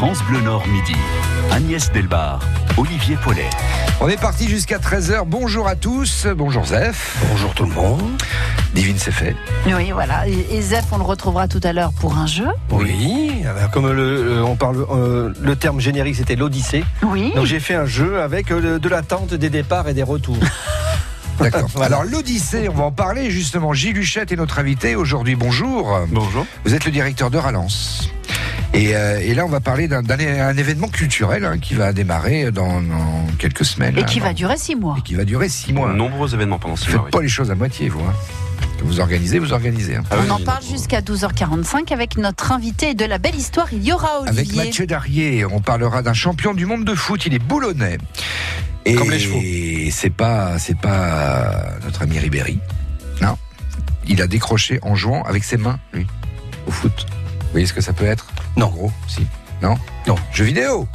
France Bleu Nord Midi. Agnès Delbar, Olivier Paulet. On est parti jusqu'à 13h. Bonjour à tous. Bonjour Zef. Bonjour tout le monde. Divine, c'est fait. Oui, voilà. Et Zef, on le retrouvera tout à l'heure pour un jeu. Oui, comme le, on parle, euh, le terme générique c'était l'Odyssée. Oui. Donc j'ai fait un jeu avec euh, de l'attente des départs et des retours. D'accord. Alors l'Odyssée, on va en parler justement. Gilles Huchette est notre invité aujourd'hui. Bonjour. Bonjour. Vous êtes le directeur de Ralance. Et, euh, là, on va parler d'un événement culturel hein, qui va démarrer dans, quelques semaines. Et qui va durer six mois. Et qui va durer six mois. Nombreux événements pendant six mois. Faites pas les choses à moitié, vous. Hein. Vous organisez, vous organisez. Hein. Ah on en parle jusqu'à 12h45 avec notre invité de la belle histoire. Il y aura Olivier. Avec Mathieu Darrier, on parlera d'un champion du monde de foot. Il est boulonnais. Et Comme les chevaux. c'est pas, c'est pas notre ami Ribéry. Non. Il a décroché en jouant avec ses mains, lui, au foot. Vous voyez ce que ça peut être? Non. En gros, si. Non Non. Jeux vidéo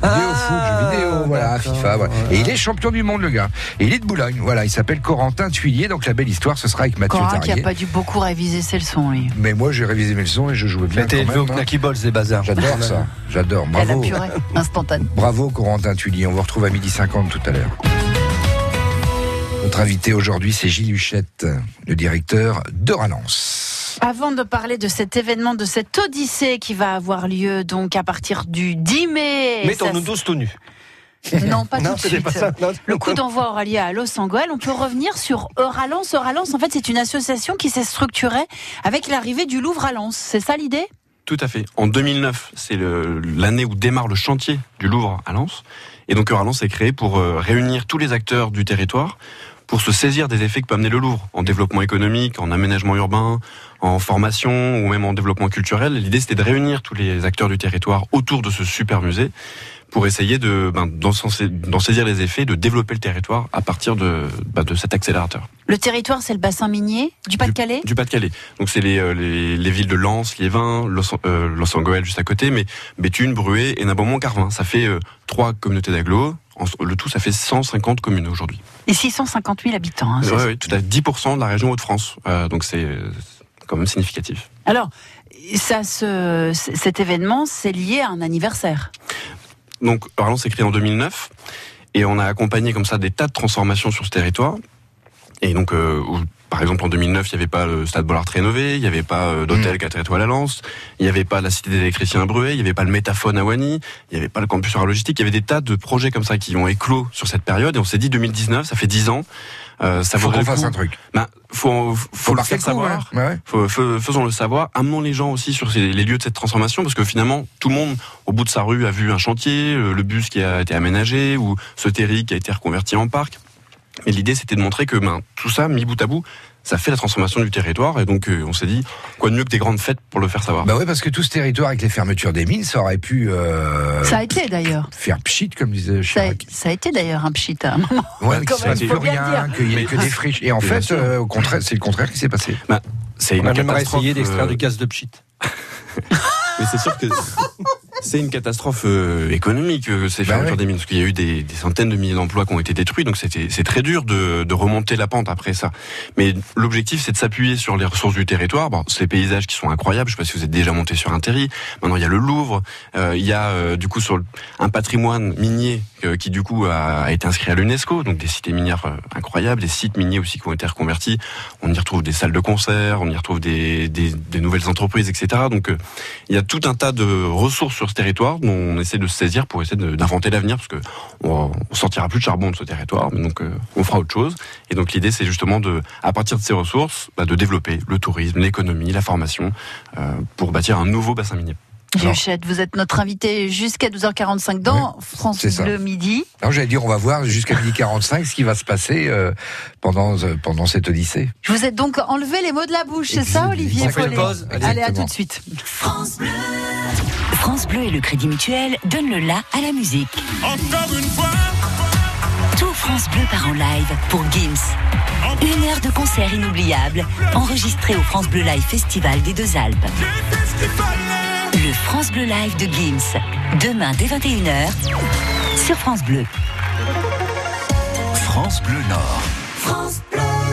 Vidéo ah, foot, jeux vidéo, voilà, FIFA, voilà. Et il est champion du monde, le gars. Et il est de Boulogne, voilà. Il s'appelle Corentin Tuillier, donc la belle histoire, ce sera avec Mathieu Corentin qui n'a pas dû beaucoup réviser ses leçons, lui. Mais moi, j'ai révisé mes leçons et je jouais bien. T'es élevé au Knacky Balls et bazar. J'adore ça. J'adore. Bravo. Elle a purée, instantanée. Bravo, Corentin Tuillier. On vous retrouve à midi 50 tout à l'heure. Notre invité aujourd'hui, c'est Gilles Huchette, le directeur de Ralance. Avant de parler de cet événement, de cette odyssée qui va avoir lieu donc à partir du 10 mai. Mettons-nous tous tout nus. Non, pas tout de suite. Le coup d'envoi aura lieu à Los Angeles. On peut revenir sur Euralance. Euralance, en fait, c'est une association qui s'est structurée avec l'arrivée du Louvre à Lens. C'est ça l'idée? Tout à fait. En 2009, c'est l'année où démarre le chantier du Louvre à Lens. Et donc Euralance est créé pour euh, réunir tous les acteurs du territoire pour se saisir des effets que peut amener le Louvre en développement économique, en aménagement urbain, en formation ou même en développement culturel. L'idée c'était de réunir tous les acteurs du territoire autour de ce super musée pour essayer de ben, d'en saisir les effets, de développer le territoire à partir de, ben, de cet accélérateur. Le territoire, c'est le bassin minier du Pas-de-Calais? Du, Pas-de-calais. Donc c'est les, euh, les, les, villes de Lens, Liévin, Los, euh, Angeles juste à côté, mais Béthune, Bruet et Nabaumont-Carvin. Ça fait euh, trois communautés d'agglos. Le tout, ça fait 150 communes aujourd'hui. Et 650 000 habitants. Hein, oui, oui, tout à 10% de la région Hauts-de-France. Euh, donc c'est quand même significatif. Alors, ça, ce, cet événement, c'est lié à un anniversaire. Donc, Arlon s'est créé en 2009 et on a accompagné comme ça des tas de transformations sur ce territoire. Et donc, euh, par exemple, en 2009, il n'y avait pas le stade Bollard rénové, il n'y avait pas euh, d'hôtel mmh. 4 étoiles à Lens, il n'y avait pas la cité des électriciens à Bruet, il n'y avait pas le métaphone à Wany, il n'y avait pas le campus logistique, il y avait des tas de projets comme ça qui ont éclos sur cette période. Et on s'est dit 2019, ça fait 10 ans. Euh, ça faut qu'on fasse un truc. Ben, faut, faut, faut le faire savoir. Ouais. Faut, faisons le savoir. Amenons les gens aussi sur ces, les lieux de cette transformation, parce que finalement, tout le monde, au bout de sa rue, a vu un chantier, le bus qui a été aménagé, ou ce terri qui a été reconverti en parc. Mais l'idée, c'était de montrer que ben, tout ça, mis bout à bout, ça fait la transformation du territoire. Et donc, euh, on s'est dit, quoi de mieux que des grandes fêtes pour le faire savoir? Bah ouais, parce que tout ce territoire avec les fermetures des mines, ça aurait pu. Euh, ça a été d'ailleurs. Faire pchit, comme disait Chirac. Ça a, été d'ailleurs un pchit à un moment. Ouais, qu'il ne plus rien, qu'il n'y ait que des friches. Et en fait, euh, au contraire, c'est le contraire qui s'est passé. Bah, c'est une on a même essayé d'extraire du gaz de pchit. Mais c'est sûr que c'est une catastrophe euh, économique, euh, ces bah fermetures des mines, parce qu'il y a eu des, des centaines de milliers d'emplois qui ont été détruits, donc c'est très dur de, de, remonter la pente après ça. Mais l'objectif, c'est de s'appuyer sur les ressources du territoire. Bon, ces paysages qui sont incroyables. Je sais pas si vous êtes déjà monté sur un terri. Maintenant, il y a le Louvre. Euh, il y a euh, du coup sur un patrimoine minier qui du coup a, a été inscrit à l'UNESCO, donc des cités minières incroyables, des sites miniers aussi qui ont été reconvertis. On y retrouve des salles de concert, on y retrouve des, des, des nouvelles entreprises, etc. Donc il y a tout un tas de ressources sur ce territoire dont on essaie de se saisir pour essayer d'inventer l'avenir parce que on, sortira plus de charbon de ce territoire, mais donc euh, on fera autre chose. Et donc l'idée c'est justement de, à partir de ces ressources, bah, de développer le tourisme, l'économie, la formation euh, pour bâtir un nouveau bassin minier. Duchette, vous êtes notre invité jusqu'à 12h45 dans France Bleu Midi. Alors j'allais dire, on va voir jusqu'à midi 45 ce qui va se passer euh, pendant euh, pendant cette odyssée. Je vous êtes donc enlevé les mots de la bouche, c'est ça, Olivier Follet Allez, à tout de suite. France Bleu. France Bleu et le Crédit Mutuel donnent le la à la musique. Encore une fois. Tout France Bleu part en live pour Gims. Une heure de concert inoubliable, enregistré au France Bleu Live Festival des Deux Alpes. France Bleu Live de Gims. Demain dès 21h sur France Bleu. France Bleu Nord. France Bleu.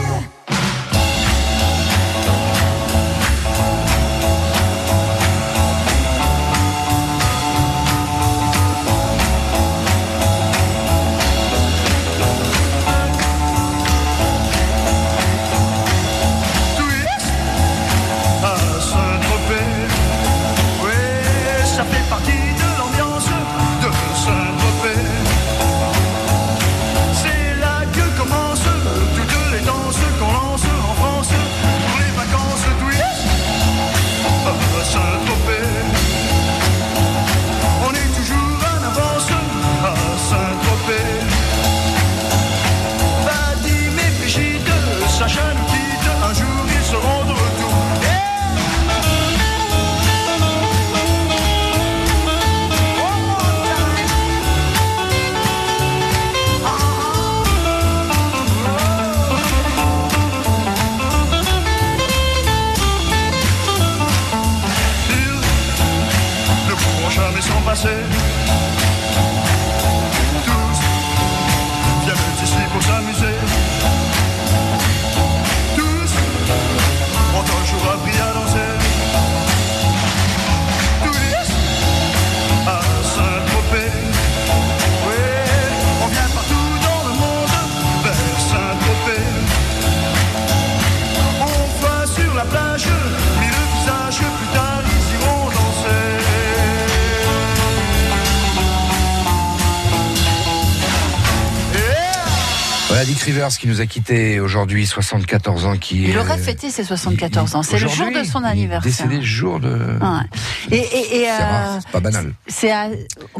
Qui nous a quitté aujourd'hui, 74 ans, qui Il aurait fêté ses 74 ans. C'est le jour de son il anniversaire. Décédé le jour de. Ouais. Et, et, et, C'est euh, rare, c'est pas banal. c'est à-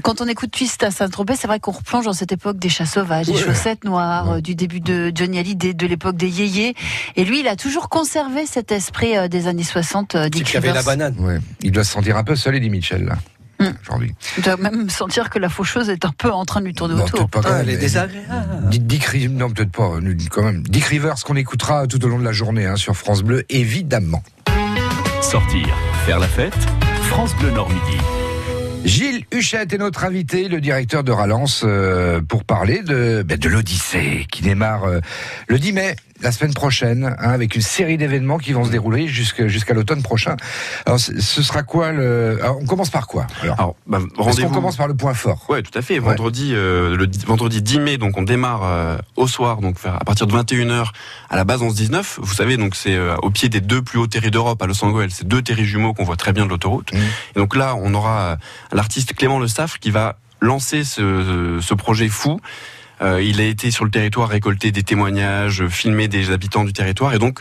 quand on écoute Twist à Saint-Tropez, c'est vrai qu'on replonge dans cette époque des chats sauvages, des chaussettes noires, Ouais. euh, du début de Johnny Hallyday, de l'époque des yéyés. Et lui, il a toujours conservé cet esprit euh, des années 60. euh, Dick y avait la banane. Ouais. Il doit se sentir un peu seul, Eddie Mitchell, là, Mm. aujourd'hui. Doit même sentir que la faucheuse est un peu en train de lui tourner Non, autour. pas quand Ah, même, elle est désagréable. Dick, Dick Ri- non, peut-être pas, euh, quand même. Dick Rivers, qu'on écoutera tout au long de la journée hein, sur France Bleu, évidemment. Sortir, faire la fête, France Bleu Nord Midi. Gilles Huchette est notre invité, le directeur de Ralance, euh, pour parler de, ben, de l'Odyssée, qui démarre euh, le 10 mai, la semaine prochaine, hein, avec une série d'événements qui vont se dérouler jusqu'à l'automne prochain. Alors, ce sera quoi le... Alors, on commence par quoi alors? Alors, bah, rendez-vous. commence par le point fort Ouais, tout à fait. Vendredi, euh, le di- vendredi 10 mai, donc on démarre euh, au soir, donc à partir de 21h à la base 11-19. Vous savez, donc c'est euh, au pied des deux plus hauts terris d'Europe à Los Angeles. C'est deux terris jumeaux qu'on voit très bien de l'autoroute. Mmh. Et donc là, on aura euh, l'artiste Clément Le Saffre qui va lancer ce, ce projet fou. Euh, il a été sur le territoire récolter des témoignages, filmer des habitants du territoire, et donc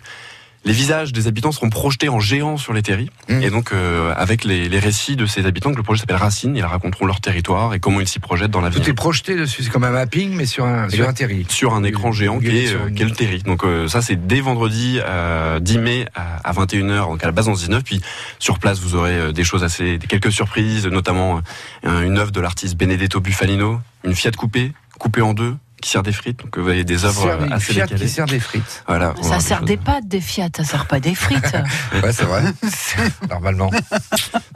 les visages des habitants seront projetés en géant sur les terris. Mmh. Et donc, euh, avec les, les récits de ces habitants, que le projet s'appelle Racine, ils raconteront leur territoire et comment ils s'y projettent dans Tout l'avenir. est projeté dessus, c'est comme un mapping, mais sur un, sur un terri. Sur un écran géant qui est, Sur euh, une- qui est le terri. Donc euh, ça, c'est dès vendredi euh, 10 mai à, à 21h, donc à la base en 19. Puis sur place, vous aurez des choses assez, quelques surprises, notamment une œuvre de l'artiste Benedetto Buffalino, une Fiat coupée, coupée en deux, qui sert des frites. Donc vous voyez des œuvres euh, assez Fiat décalées. qui sert des frites. Voilà, Ça des sert choses. des pâtes, des Fiat, ça sert pas des frites. Ouais, c'est vrai. Normalement.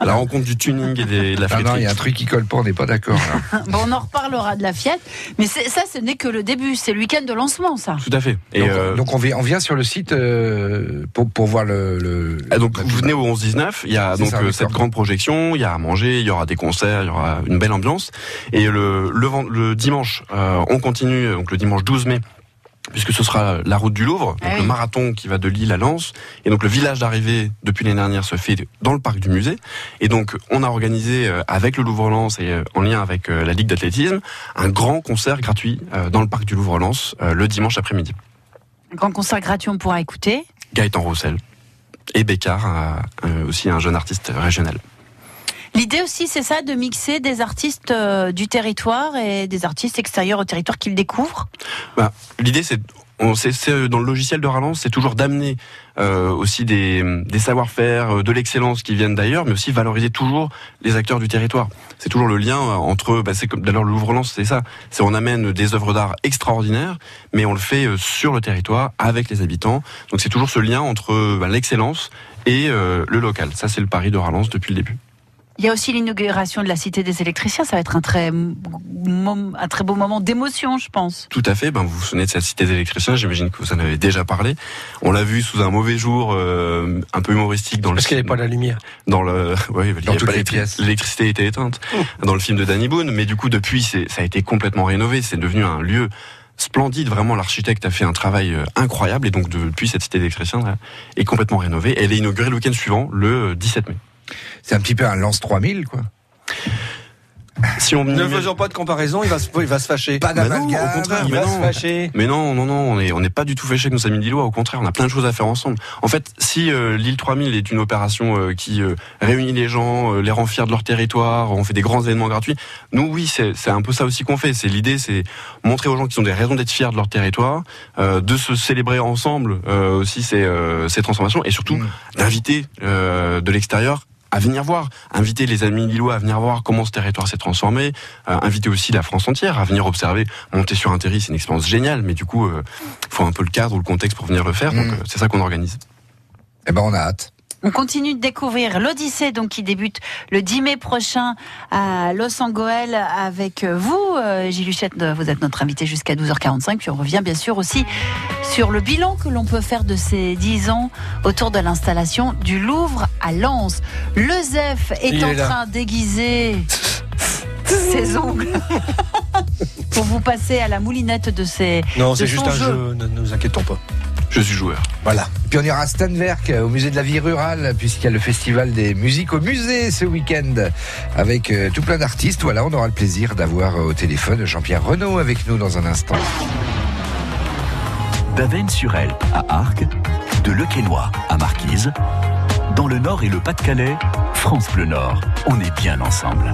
La rencontre du tuning et des- de la Ah non, friterie. il y a un truc qui colle pas, on n'est pas d'accord. bon, on en reparlera de la Fiat, mais ça, ce n'est que le début. C'est le week-end de lancement, ça. Tout à fait. Et donc, euh, donc on, vient, on vient sur le site euh, pour, pour voir le. le- Ah, donc vous venez au 11-19, il y a donc ça, euh, cette grande projection, il y a à manger, il y aura des concerts, il y aura une belle ambiance. Et le, le, dimanche, euh, on continue, donc le dimanche 12 mai, puisque ce sera la route du Louvre, donc Ah oui. le marathon qui va de Lille à Lens. Et donc le village d'arrivée, depuis l'année dernière, se fait dans le parc du musée. Et donc on a organisé, euh, avec le Louvre-Lens et euh, en lien avec euh, la Ligue d'athlétisme, un grand concert gratuit euh, dans le parc du Louvre-Lens euh, le dimanche après-midi. Grand concert gratuit, on pourra écouter? Gaëtan Roussel et Bécard, un- un- aussi un jeune artiste régional. L'idée aussi, c'est ça, de mixer des artistes euh, du territoire et des artistes extérieurs au territoire qu'ils découvrent? Bah, L'idée, c'est, on, c'est, dans le logiciel de Ralance, c'est toujours d'amener euh, aussi des, des savoir-faire, euh, de l'excellence qui viennent d'ailleurs, mais aussi valoriser toujours les acteurs du territoire. C'est toujours le lien euh, entre, bah, c'est comme d'ailleurs le Louvre-Lens, c'est ça. C'est on amène des œuvres d'art extraordinaires, mais on le fait euh, sur le territoire avec les habitants. Donc c'est toujours ce lien entre bah, l'excellence et euh, le local. Ça, c'est le pari de Ralance depuis le début. Il y a aussi l'inauguration de la Cité des électriciens. Ça va être un très, un très beau moment d'émotion, je pense. Tout à fait. Ben, vous vous souvenez de cette cité d'électriciens. J'imagine que vous en avez déjà parlé. On l'a vu sous un mauvais jour, euh, un peu humoristique dans le Parce qu'il n'y avait pas la lumière. dans le ouais, Dans toutes pas les pièces. L'électricité était éteinte dans le film de Danny Boone, mais du coup depuis ça a été complètement rénové. C'est devenu un lieu splendide. Vraiment, l'architecte a fait un travail euh, incroyable et donc depuis cette cité d'électriciens là, est complètement rénovée. Elle est inaugurée le week-end suivant, le euh, 17 mai. C'est un petit peu un lance 3000, quoi. Si on Ne faisons pas de comparaison, il va se, il va se fâcher. Pas non, d'amalgame. au contraire, Il mais va se non. fâcher. Mais non, non, non, on est, on n'est pas du tout fâché avec nos amis lillois. Au contraire, on a plein de choses à faire ensemble. En fait, si euh, l'île 3000 est une opération euh, qui euh, réunit les gens, euh, les rend fiers de leur territoire, on fait des grands événements gratuits. Nous, oui, c'est c'est un peu ça aussi qu'on fait. C'est l'idée, c'est montrer aux gens qu'ils ont des raisons d'être fiers de leur territoire, euh, de se célébrer ensemble euh, aussi ces, euh, ces transformations, et surtout Mm. d'inviter euh, de l'extérieur à venir voir, inviter les amis lillois à venir voir comment ce territoire s'est transformé, euh, inviter aussi la France entière à venir observer. Monter sur un terri, c'est une expérience géniale, mais du coup, il faut un peu le cadre ou le contexte pour venir le faire. Donc, Mm. euh, c'est ça qu'on organise. Eh ben, on a hâte. On continue de découvrir l'Odyssée, donc qui débute le 10 mai prochain à Los Angeles avec vous, euh, Gilles Huchette. Vous êtes notre invité jusqu'à 12h45. Puis on revient bien sûr aussi sur le bilan que l'on peut faire de ces 10 ans autour de l'installation du Louvre à Lens. Le ZEF est en train d'aiguiser ses ongles pour vous passer à la moulinette de ses. Non, c'est juste un jeu, ne nous inquiétons pas. Je suis joueur. Voilà. Puis on ira à Stanwerk, au musée de la vie rurale, puisqu'il y a le festival des musiques au musée ce week-end, avec euh, tout plein d'artistes. Voilà, on aura le plaisir d'avoir euh, au téléphone Jean-Pierre Renaud avec nous dans un instant. D'Avennes-sur-Elbe à Arques, de Lequesnois à Marquise, dans le Nord et le Pas-de-Calais, France Bleu Nord, on est bien ensemble.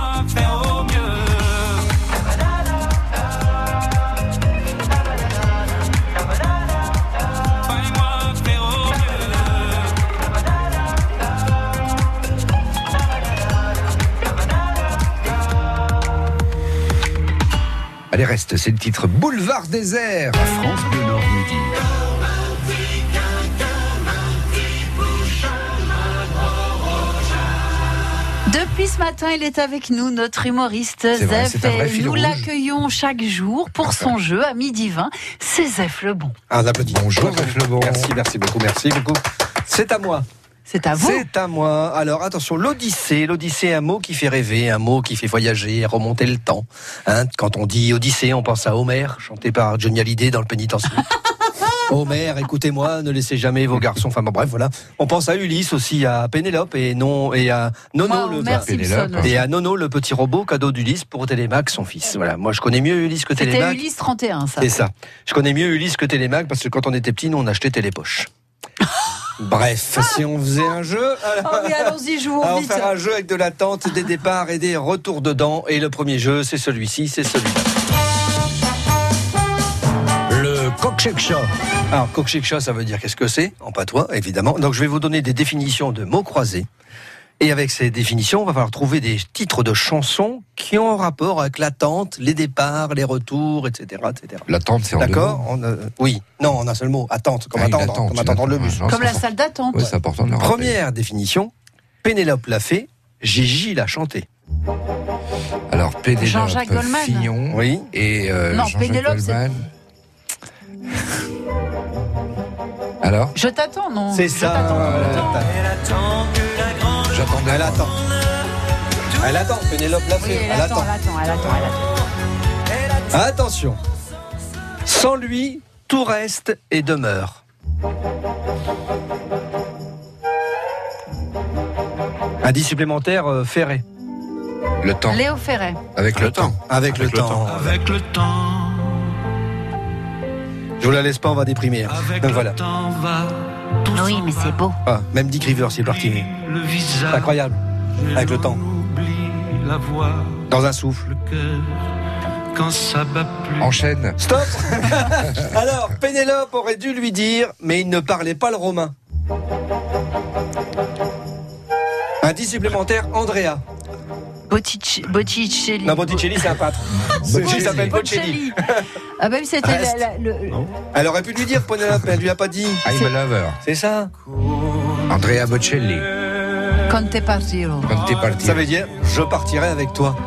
Allez, reste, c'est le titre Boulevard désert. France Bleu Depuis ce matin, il est avec nous, notre humoriste vrai, Zef. et nous l'accueillons chaque jour pour son jeu à midi 20. C'est Zef Lebon. Un applaudissement. Bonjour, Zef Lebon. Merci, merci beaucoup, merci beaucoup. C'est à moi. C'est à vous. C'est à moi. Alors attention, l'Odyssée. L'Odyssée, un mot qui fait rêver, un mot qui fait voyager, remonter le temps. Hein, quand on dit Odyssée, on pense à Homère, chanté par Johnny Hallyday dans le pénitencier. Homère, écoutez-moi, ne laissez jamais vos garçons. Enfin bon, bref, voilà. On pense à Ulysse aussi, à Pénélope et non et à Nono le Pénélope. Simpson. et à Nono le petit robot cadeau d'Ulysse pour Télémac, son fils. Voilà. Moi, je connais mieux Ulysse que C'était Télémac. Ulysse 31, ça. C'est ça. Je connais mieux Ulysse que Télémac parce que quand on était petit, nous on achetait Télépoche. Bref, si on faisait un jeu, Oh oui, allons-y, jouons alors, on faire un jeu avec de l'attente, des départs et des retours dedans. Et le premier jeu, c'est celui-ci, c'est celui-là. Kokshekcha. Alors, Kokshekcha, ça veut dire qu'est-ce que c'est? En patois, évidemment. Donc, je vais vous donner des définitions de mots croisés. Et avec ces définitions, on va falloir trouver des titres de chansons qui ont un rapport avec l'attente, les départs, les retours, etc. etc. L'attente, c'est en deux D'accord? On, euh, Oui, non, en un seul mot. Attente, comme Ah, attendre, attente, comme attendre le bus. ouais, non, Comme la salle d'attente. Ouais, c'est important de le rappeler. Première définition, Pénélope l'a fait, Gigi l'a chanté. Alors, Pénélope. Fillon Oui. et euh, Non, Jean-Jacques Pénélope, c'est- Goldman. Alors Je t'attends, non C'est ça. J'attendais. Elle attend. Elle attend, Pénélope l'a fait. elle attend, elle attend, elle attend, elle attend. Attention. Sans lui, tout reste et demeure. Indice supplémentaire, euh, Ferré. Le temps. Léo Ferret. Avec le temps. Avec, le, Avec le temps. Avec le temps, Je vous la laisse pas, on va déprimer. avec Donc le voilà. temps va. Tout Oui, mais c'est beau. Ah, même Dick Rivers, il est parti. Le visage. C'est incroyable. Avec le temps. Dans un souffle. le cœur, quand ça bat plus. Enchaîne. Stop Alors, Pénélope aurait dû lui dire, mais il ne parlait pas le romain. Indice supplémentaire, Andrea. Bottici- Botticelli. Non, Botticelli, c'est un Botticelli. qui s'appelle Botticelli. Botticelli. Ah bah oui, c'était la- la- le... Elle aurait pu lui dire, Pénélope, elle lui a pas dit. I'm a lover. C'est ça Andrea Bocelli. Conte Partiro. Quand t'es parti. Ça veut dire, je partirai avec toi.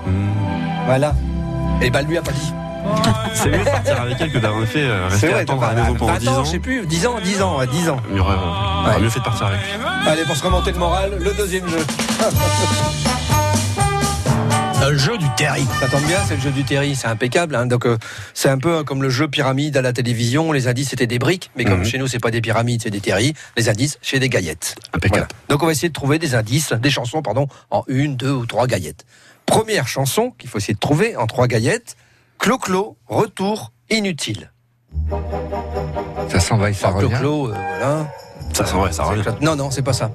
Voilà. Et ben, elle lui a pas dit. C'est mieux de partir avec elle que d'avoir fait euh, rester attendre à maison pendant 10 Attends, ans. je sais plus, 10 ans, 10 ans, ouais, 10 ans. Il y aurait, il aurait mieux fait de partir avec lui. Allez, pour se remonter le moral, le deuxième jeu. Le jeu du Terry. Ça tombe bien, c'est le jeu du Terry, c'est impeccable. hein. Donc euh, c'est un peu comme le jeu pyramide à la télévision. Les indices c'était des briques, mais comme Mhm. chez nous c'est pas des pyramides, c'est des Terry. Les indices, c'est des gaillettes. Impeccable. Donc on va essayer de trouver des indices, des chansons, pardon, en une, deux ou trois gaillettes. Première chanson qu'il faut essayer de trouver en trois gaillettes. Clo-Clo, retour inutile. Ça s'en va et ça revient. Clo-Clo, euh, voilà. Ça, ça, ouais, ça revient. Non, non, c'est pas ça.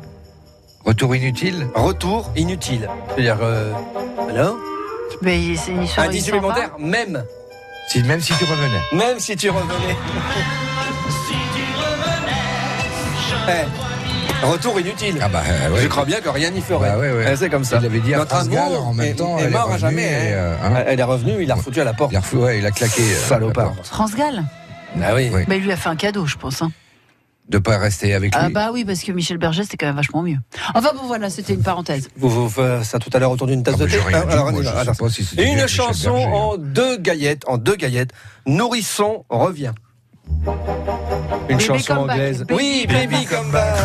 Retour inutile. Retour inutile. C'est-à-dire, euh, alors Mais c'est une histoire. Indice il s'en va. supplémentaire, même. Si, même si tu revenais. Même si tu revenais. Eh, retour inutile. Ah bah euh, ouais. Je crois bien que rien n'y ferait. Bah ouais, ouais. Eh, C'est comme ça. Il avait dit à Notre amour en même est- temps, est elle est mort à revenue jamais. et, hein. euh, hein. Elle est revenue, il l'a foutu à la porte. Il a, refou- ouais, il a claqué. euh, Salopard. la porte. France Gall. Ah oui. Oui. Bah, il lui a fait un cadeau, je pense. hein. De pas rester avec lui. Ah bah oui, parce que Michel Berger, c'était quand même vachement mieux. Enfin bon, voilà, c'était une parenthèse. Vous, vous faites ça tout à l'heure autour d'une tasse Ah, de thé. Ah, alors, moi, si c'était bien Une chanson Berger, hein. en deux gaillettes, en deux gaillettes. Nourrisson revient. Une Baby chanson anglaise. Baby oui, Baby Come Back.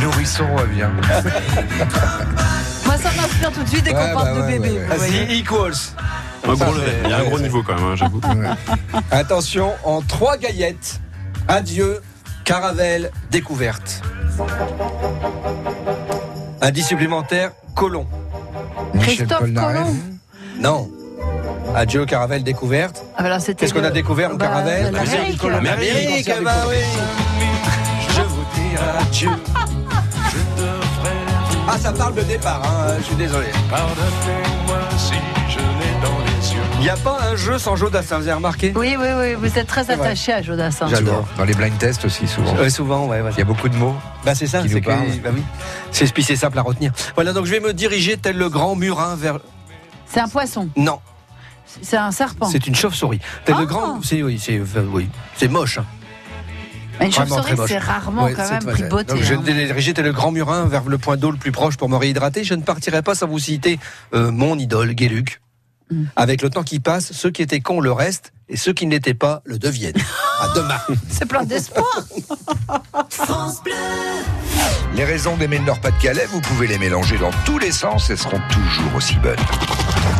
Nourrisson revient. Moi, ça m'inspire tout de suite dès qu'on Ouais, parle bah de ouais, bébé. ouais. The Equals. Un gros. Il y a un gros niveau quand même, hein, j'avoue. Attention, en trois gaillettes. Adieu, Caravelle découverte. Indice supplémentaire, Colomb. Michel Christophe. Colomb. Non. Adieu, Caravelle découverte. Ah bah Qu'est-ce qu'on a découvert en bah, Caravelle L'Amérique. L'Amérique, bah oui. Je vous dis adieu. Ah, ça parle de départ, hein, je suis désolé. Pardonnez-moi n'y a pas un jeu sans Jodassin, vous avez remarqué? Oui, oui, oui, vous êtes très attaché à Jodassin. J'adore. Dans les blind tests aussi, souvent. Ouais, Souvent, ouais, ouais. Il y a beaucoup de mots. Bah c'est ça, Qui c'est nous que, parle. bah oui. C'est puis c'est simple à retenir. Voilà, donc je vais me diriger tel le grand murin vers. C'est un poisson. Non, C'est un serpent. c'est une chauve-souris. Tel Ah. le grand, c'est oui, c'est euh, oui, c'est moche. hein. Une chauve-souris, c'est rarement Ouais, quand même pris de beauté. Donc je vais hein. me diriger tel le grand murin vers le point d'eau le plus proche pour me réhydrater. Je ne partirai pas sans vous citer euh, mon idole, Guéluc. Avec le temps qui passe, ceux qui étaient cons le restent et ceux qui ne l'étaient pas le deviennent. à demain. C'est plein d'espoir. Les raisons d'aimer le Nord-Pas-de-Calais, vous pouvez les mélanger dans tous les sens, elles seront toujours aussi bonnes.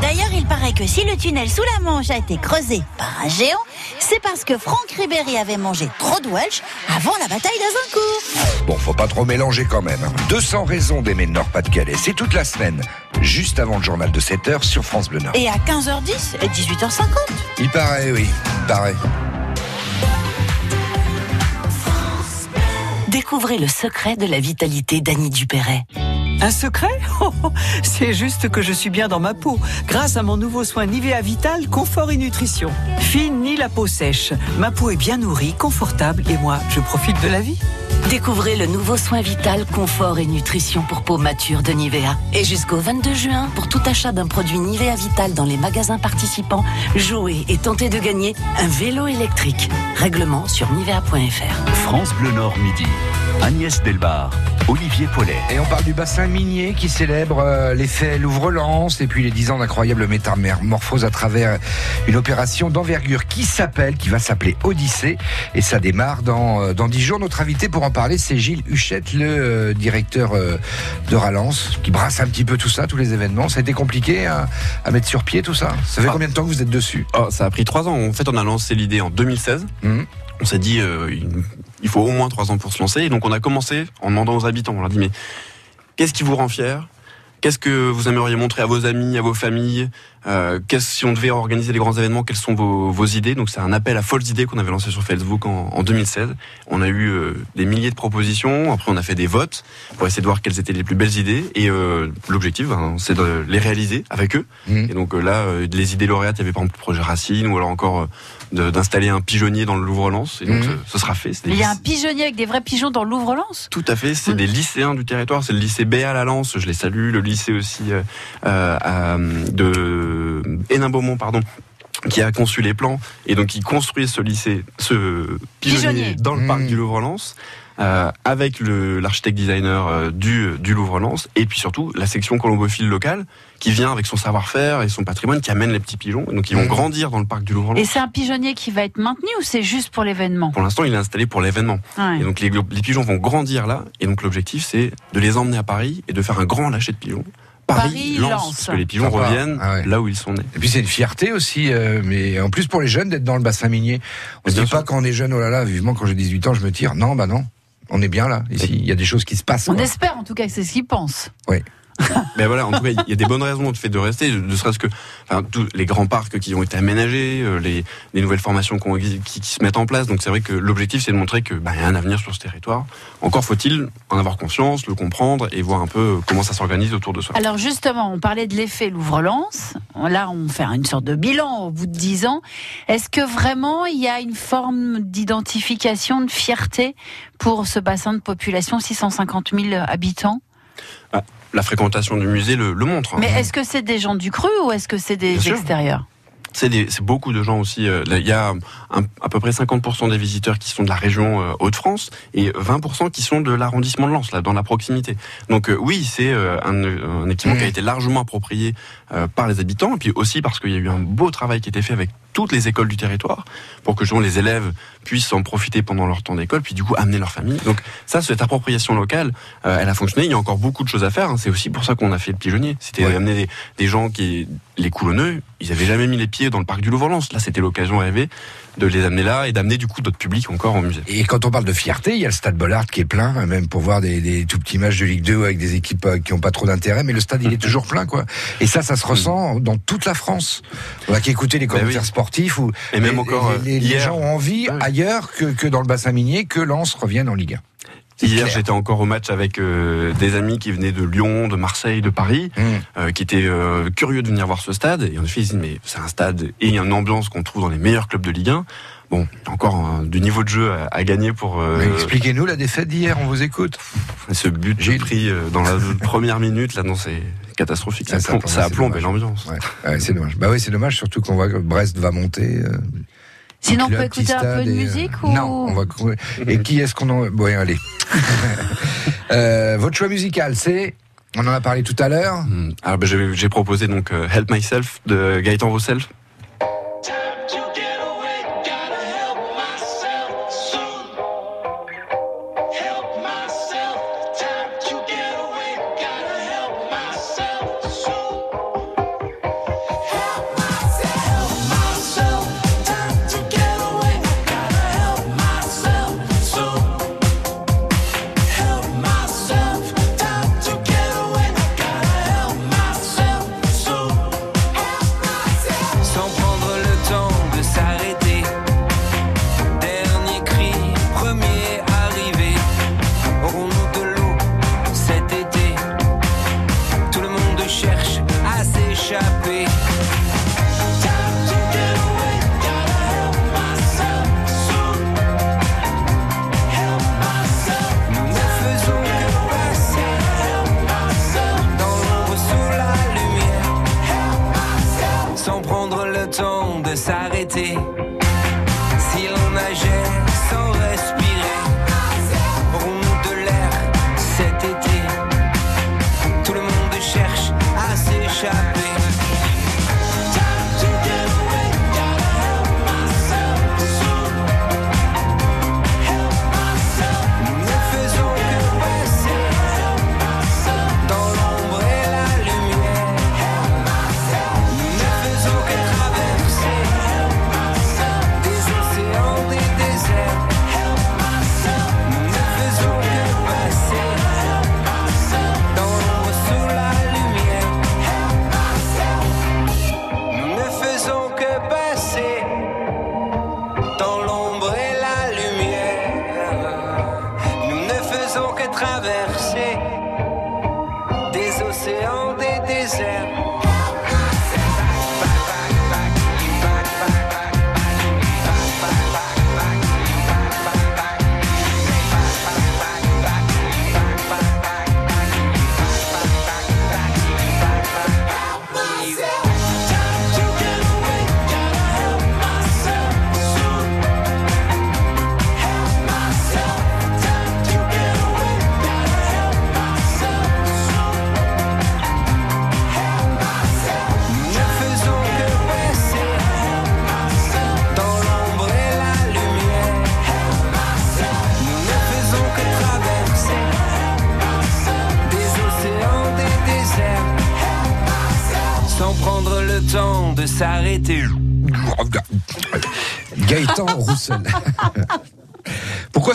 D'ailleurs, il paraît que si le tunnel sous la Manche a été creusé par un géant, c'est parce que Franck Ribéry avait mangé trop de Welsh avant la bataille d'Azincourt. Bon, faut pas trop mélanger quand même. hein. 200 raisons d'aimer le Nord-Pas-de-Calais, c'est toute la semaine, juste avant le journal de 7h sur France Bleu Nord. Et à 15h10 et 18h50. Il paraît, oui, Découvrez le secret de la vitalité d'Annie Dupéret. Un secret C'est juste que je suis bien dans ma peau, grâce à mon nouveau soin Nivea Vital Confort et Nutrition. Fine ni la peau sèche. Ma peau est bien nourrie, confortable et moi, je profite de la vie. Découvrez le nouveau soin vital, confort et nutrition pour peau mature de Nivea. Et jusqu'au 22 juin, pour tout achat d'un produit Nivea Vital dans les magasins participants, jouez et tentez de gagner un vélo électrique. Règlement sur nivea.fr. France Bleu Nord Midi. Agnès Delbar, Olivier Paulet. Et on parle du bassin minier qui célèbre euh, l'effet Louvre-Lens et puis les 10 ans d'incroyable métamorphose à travers une opération d'envergure qui s'appelle, qui va s'appeler Odyssée. Et ça démarre dans, euh, dans 10 jours. Notre invité pour en parler, c'est Gilles Huchette, le euh, directeur euh, de Ralance, qui brasse un petit peu tout ça, tous les événements. Ça a été compliqué à, à mettre sur pied tout ça Ça fait Ah. combien de temps que vous êtes dessus Oh, ça a pris trois ans. En fait, on a lancé l'idée en 2016. Mhm. On s'est dit, euh, il- faut au moins trois ans pour se lancer. Et donc, on a commencé en demandant aux habitants. On leur dit, mais qu'est-ce qui vous rend fier? Qu'est-ce que vous aimeriez montrer à vos amis, à vos familles euh, qu'est-ce- Si on devait organiser les grands événements, quelles sont vos, vos idées? Donc c'est un appel à folles idées qu'on avait lancé sur Facebook en, en 2016. On a eu euh, des milliers de propositions. Après, on a fait des votes pour essayer de voir quelles étaient les plus belles idées. Et euh, l'objectif, ben, c'est de les réaliser avec eux. Mhm. Et donc euh, là, euh, les idées lauréates, il y avait par exemple le projet Racine, ou alors encore euh, d'installer un pigeonnier dans le Louvre-Lens. Et donc Mhm. ce, ce sera fait. Il y a un pigeonnier avec des vrais pigeons dans Louvre-Lens? Tout à fait, c'est des lycéens du territoire, c'est le lycée Béal à Lens, je les salue, le lycée aussi euh, euh, à, de Hénin-Beaumont, pardon qui a conçu les plans et donc il construit ce lycée, ce pigeonnier, Pigeonnier. dans le Mmh. parc du Louvre-Lens avec le- l'architecte designer euh, du, du Louvre-Lens et puis surtout la section colombophile locale qui vient avec son savoir-faire et son patrimoine qui amène les petits pigeons donc ils vont Mmh. grandir dans le parc du Et Louvre-Lens. c'est un pigeonnier qui va être maintenu ou c'est juste pour l'événement? Pour l'instant, il est installé pour l'événement. Ouais. Et donc les, les pigeons vont grandir là. Et donc l'objectif, c'est de les emmener à Paris et de faire un grand lâcher de pigeons. Paris, Lens, Lens. parce que les pigeons Sympa. reviennent Ah ouais. là où ils sont nés. Et puis c'est une fierté aussi, euh, mais en plus pour les jeunes d'être dans le bassin minier. On se Bien dit sûr. pas quand on est jeune, oh là là, vivement quand j'ai 18 ans, je me tire. Non, bah non. On est bien là, ici. Il y a des choses qui se passent. On quoi. espère en tout cas que c'est ce qu'ils pensent. Mais voilà, en tout cas, il y a des bonnes raisons de fait de rester, ne serait-ce que enfin, tous les grands parcs qui ont été aménagés, euh, les, les nouvelles formations qui, se mettent en place. Donc c'est vrai que l'objectif, c'est de montrer que bah, y a un avenir sur ce territoire. Encore faut-il en avoir conscience, le comprendre et voir un peu comment ça s'organise autour de soi. Alors justement, on parlait de l'effet Louvre-Lens. Là, on fait une sorte de bilan au bout de dix ans. Est-ce que vraiment il y a une forme d'identification, de fierté pour ce bassin de population, 650 000 habitants? La fréquentation du musée le, le montre. hein. Mais est-ce que c'est des gens du cru ou est-ce que c'est des Bien extérieurs? C'est beaucoup de gens aussi. euh, là, Il y a un- à peu près 50% des visiteurs qui sont de la région euh, Hauts-de-France et 20% qui sont de l'arrondissement de Lens, là, dans la proximité. Donc euh, oui, c'est un, un équipement Mmh. qui a été largement approprié euh, par les habitants, et puis aussi parce qu'il y a eu un beau travail qui a été fait avec toutes les écoles du territoire pour que justement, les élèves puissent en profiter pendant leur temps d'école, puis du coup amener leur famille. Donc ça, cette appropriation locale, euh, elle a fonctionné. Il y a encore beaucoup de choses à faire. hein. C'est aussi pour ça qu'on a fait le pigeonnier. C'était Ouais. amener des, des gens qui, les coulonneux, ils avaient jamais mis les pieds dans le parc du Louvre-Lens. Là, c'était l'occasion rêvée de les amener là et d'amener du coup d'autres publics encore au musée. Et quand on parle de fierté, il y a le stade Bollard qui est plein, même pour voir des, des tout petits matchs de Ligue 2 avec des équipes euh, qui n'ont pas trop d'intérêt, mais le stade il est toujours plein, quoi. Et ça, ça se ressent dans toute la France. On a qu'à écouter les Bah commentaires oui. sportifs où Et même les, encore les, euh, les gens ont envie ailleurs que, que dans le bassin minier que Lens revienne en Ligue 1. Hier, j'étais encore au match avec euh, des amis qui venaient de Lyon, de Marseille, de Paris, Mmh. euh, qui étaient euh, curieux de venir voir ce stade. Et en effet, ils disent mais c'est un stade et il y a une ambiance qu'on trouve dans les meilleurs clubs de Ligue 1. Bon, encore du niveau de jeu à, à gagner pour euh, Expliquez-nous la défaite d'hier, on vous écoute. ce but Gilles. pris euh, dans la première minute. Là, non, c'est catastrophique. Ça, ça, plombe- pour ça moi, a plombé l'ambiance. Ouais, ouais, c'est dommage. Bah oui, c'est dommage, surtout qu'on voit que Brest va monter. Sinon, on peut écouter un peu de et, euh, musique ou Non, on va. Et qui est-ce qu'on en. Bon, allez. Euh, votre choix musical, c'est. On en a parlé tout à l'heure. Hmm. Alors, ben, j'ai j'ai proposé donc euh, Help Myself de Gaëtan Roussel.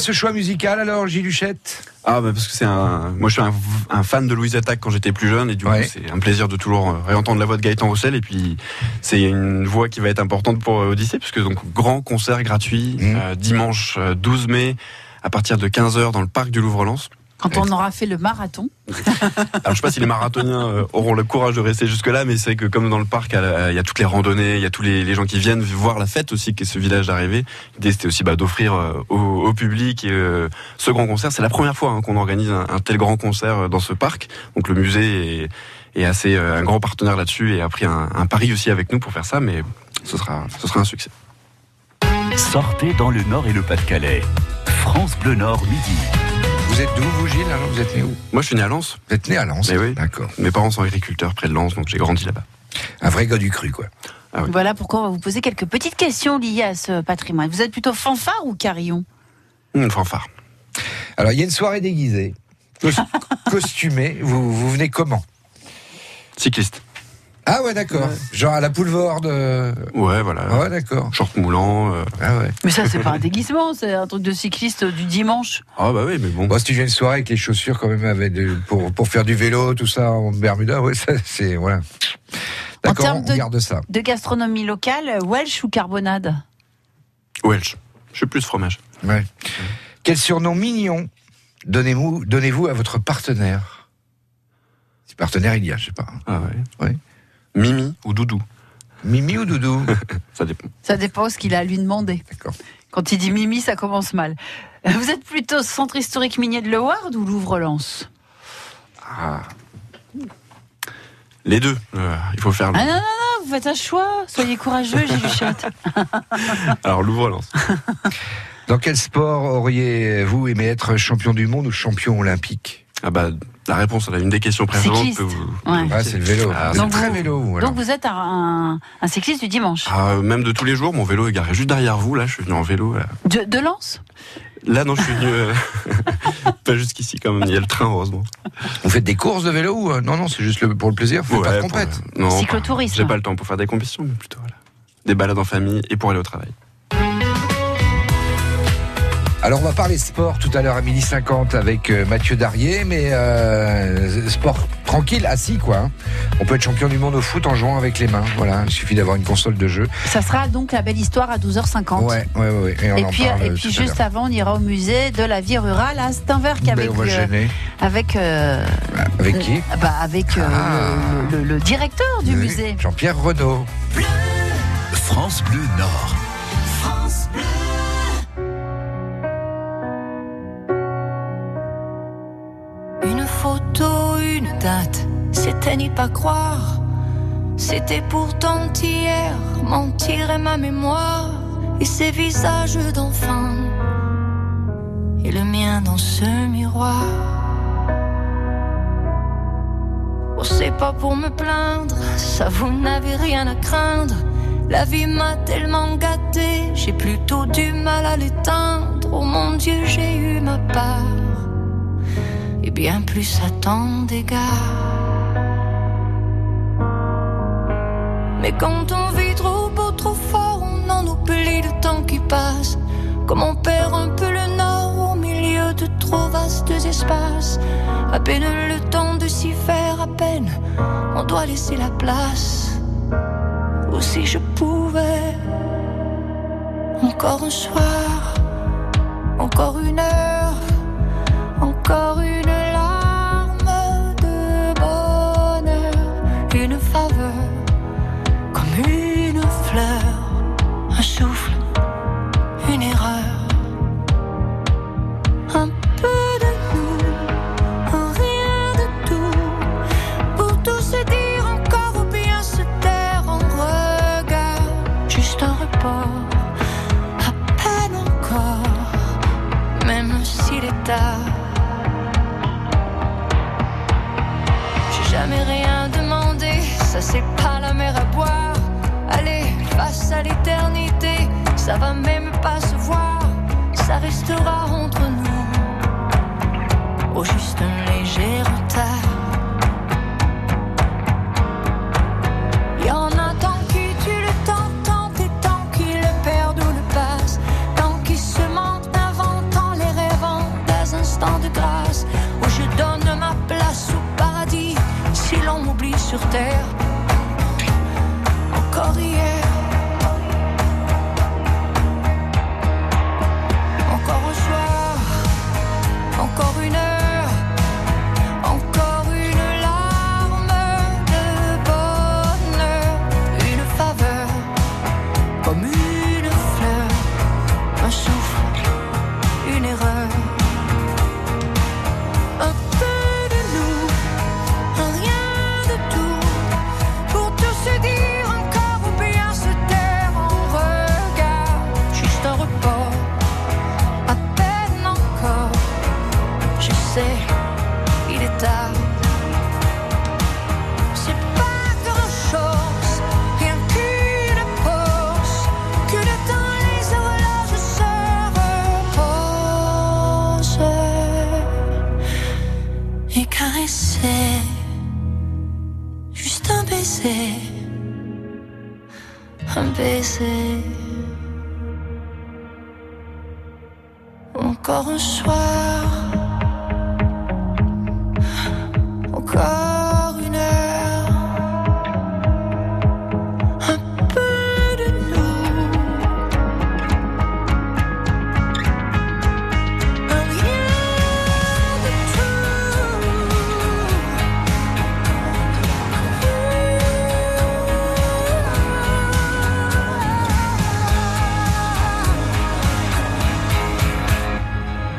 Ce choix musical alors, Gilles Ah bah parce que c'est un, moi je suis un, un fan de Louise Attaque quand j'étais plus jeune et du Ouais. coup c'est un plaisir de toujours euh, réentendre la voix de Gaëtan Roussel et puis c'est une voix qui va être importante pour euh, Odyssée puisque donc grand concert gratuit Mhm. euh, dimanche euh, 12 mai à partir de 15h dans le parc du Louvre-Lens. Quand on aura fait le marathon. Alors je sais pas si les marathoniens euh, auront le courage de rester jusque là mais c'est que comme dans le parc il y a toutes les randonnées, il y a tous les, les gens qui viennent voir la fête aussi qu'est ce village d'arrivée. L'idée c'était aussi bah, d'offrir euh, au, au public euh, ce grand concert. C'est la première fois hein, qu'on organise un, un tel grand concert dans ce parc. Donc le musée est, est assez euh, un grand partenaire là-dessus et a pris un, un pari aussi avec nous pour faire ça, mais ce sera ce sera un succès. Sortez dans le Nord et le Pas-de-Calais. France Bleu Nord midi. Vous êtes d'où, vous, Gilles alors Vous êtes né où? Moi je suis né à Lens. Vous êtes né à Lens oui. D'accord. Mes parents sont agriculteurs près de Lens, donc j'ai grandi là-bas. Un vrai gars du cru, quoi. Ah oui. Voilà pourquoi on va vous poser quelques petites questions liées à ce patrimoine. Vous êtes plutôt fanfare ou carillon? Une fanfare. Alors, il y a une soirée déguisée, cos- costumée. Vous, vous venez comment? Cycliste. Ah ouais, d'accord. Genre à la poulvorde. euh, Ouais, voilà. Ah ouais, d'accord. Short moulant. euh, Ah ouais. Mais ça, c'est pas un déguisement, c'est un truc de cycliste du dimanche. Ah bah oui, mais bon. Bon, si tu viens une soirée avec les chaussures quand même avec de- pour, pour faire du vélo, tout ça en Bermuda, ouais, ça c'est voilà. D'accord, termes on de- garde ça. De gastronomie locale, Welsh ou carbonade? Welsh. Je suis plus fromage. Ouais. Quel surnom mignon donnez-vous donnez-vous à votre partenaire? Si partenaire il y a, je sais pas. Ah ouais. Ouais. Mimi ou Doudou. Mimi ou Doudou Ça dépend. Ça dépend ce qu'il a à lui demander. D'accord. Quand il dit Mimi, ça commence mal. Vous êtes plutôt centre historique minier de Leward ou Louvre-Lens Ah. Les deux. Euh, il faut faire le... Ah non, non, non, vous faites un choix. Soyez courageux, Gilles Huchette. Alors Louvre-Lens. Dans quel sport auriez-vous aimé être champion du monde ou champion olympique? Ah bah la réponse à une des questions précédentes peut vous... Ouais. Ah, c'est le vélo. Ah, Vous donc très vous- vélo, vous, alors. Donc vous êtes un, cycliste du dimanche. Ah, même de tous les jours, mon vélo est garé juste derrière vous. Là, je suis venu en vélo. Là, De, de Lens? Là, non, je suis venu euh, pas jusqu'ici quand même. Il y a le train, heureusement. Vous faites des courses de vélo ou euh, Non, non, c'est juste le- pour le plaisir. Vous faites pas de pour- compète. non, Cyclotourisme. J'ai pas le temps pour faire des compétitions, mais plutôt voilà. des balades en famille et pour aller au travail. Alors on va parler sport tout à l'heure à midi 50 avec euh, Mathieu Darier, mais euh, sport tranquille, assis quoi. hein. On peut être champion du monde au foot en jouant avec les mains. Voilà, il suffit d'avoir une console de jeu. Ça sera donc la belle histoire à 12h50. Ouais, ouais, ouais. ouais. Et, on Et en puis, parle et tout puis à juste avant, on ira au musée de la vie rurale à Steinwerk Ben, avec, on va se euh, gêner. avec, euh, Avec qui? bah, avec euh, Ah. le, le- le directeur du Oui, musée. Jean-Pierre Renaud. France Bleu Nord. Une c'était n'y pas croire. C'était pourtant hier, mentir ma mémoire et ses visages d'enfant et le mien dans ce miroir. Oh, c'est pas pour me plaindre, ça vous n'avez rien à craindre. La vie m'a tellement gâté, j'ai plutôt du mal à l'éteindre. Oh mon Dieu, j'ai eu ma part, et bien plus à tant d'égards. Mais quand on vit trop beau, trop fort, on en oublie le temps qui passe. Comme on perd un peu le nord au milieu de trop vastes espaces. À peine le temps de s'y faire, à peine on doit laisser la place. Ou si je pouvais, encore un soir, encore une heure, encore une une erreur. Un peu de nous, rien de tout. Pour tout se dire encore ou bien se taire en regard. Juste un report, à peine encore, même s'il est tard. J'ai jamais rien demandé, ça c'est pas la mer à boire. Allez, face à l'éternité, ça va même pas se voir, ça restera entre nous. Au juste un léger retard. Y en a tant qui tuent le temps, tant et tant qui le perdent ou le passent, tant qui se mentent, inventant les rêvant des instants de grâce, où je donne ma place au paradis, si l'on m'oublie sur terre. Encore hier. Encore une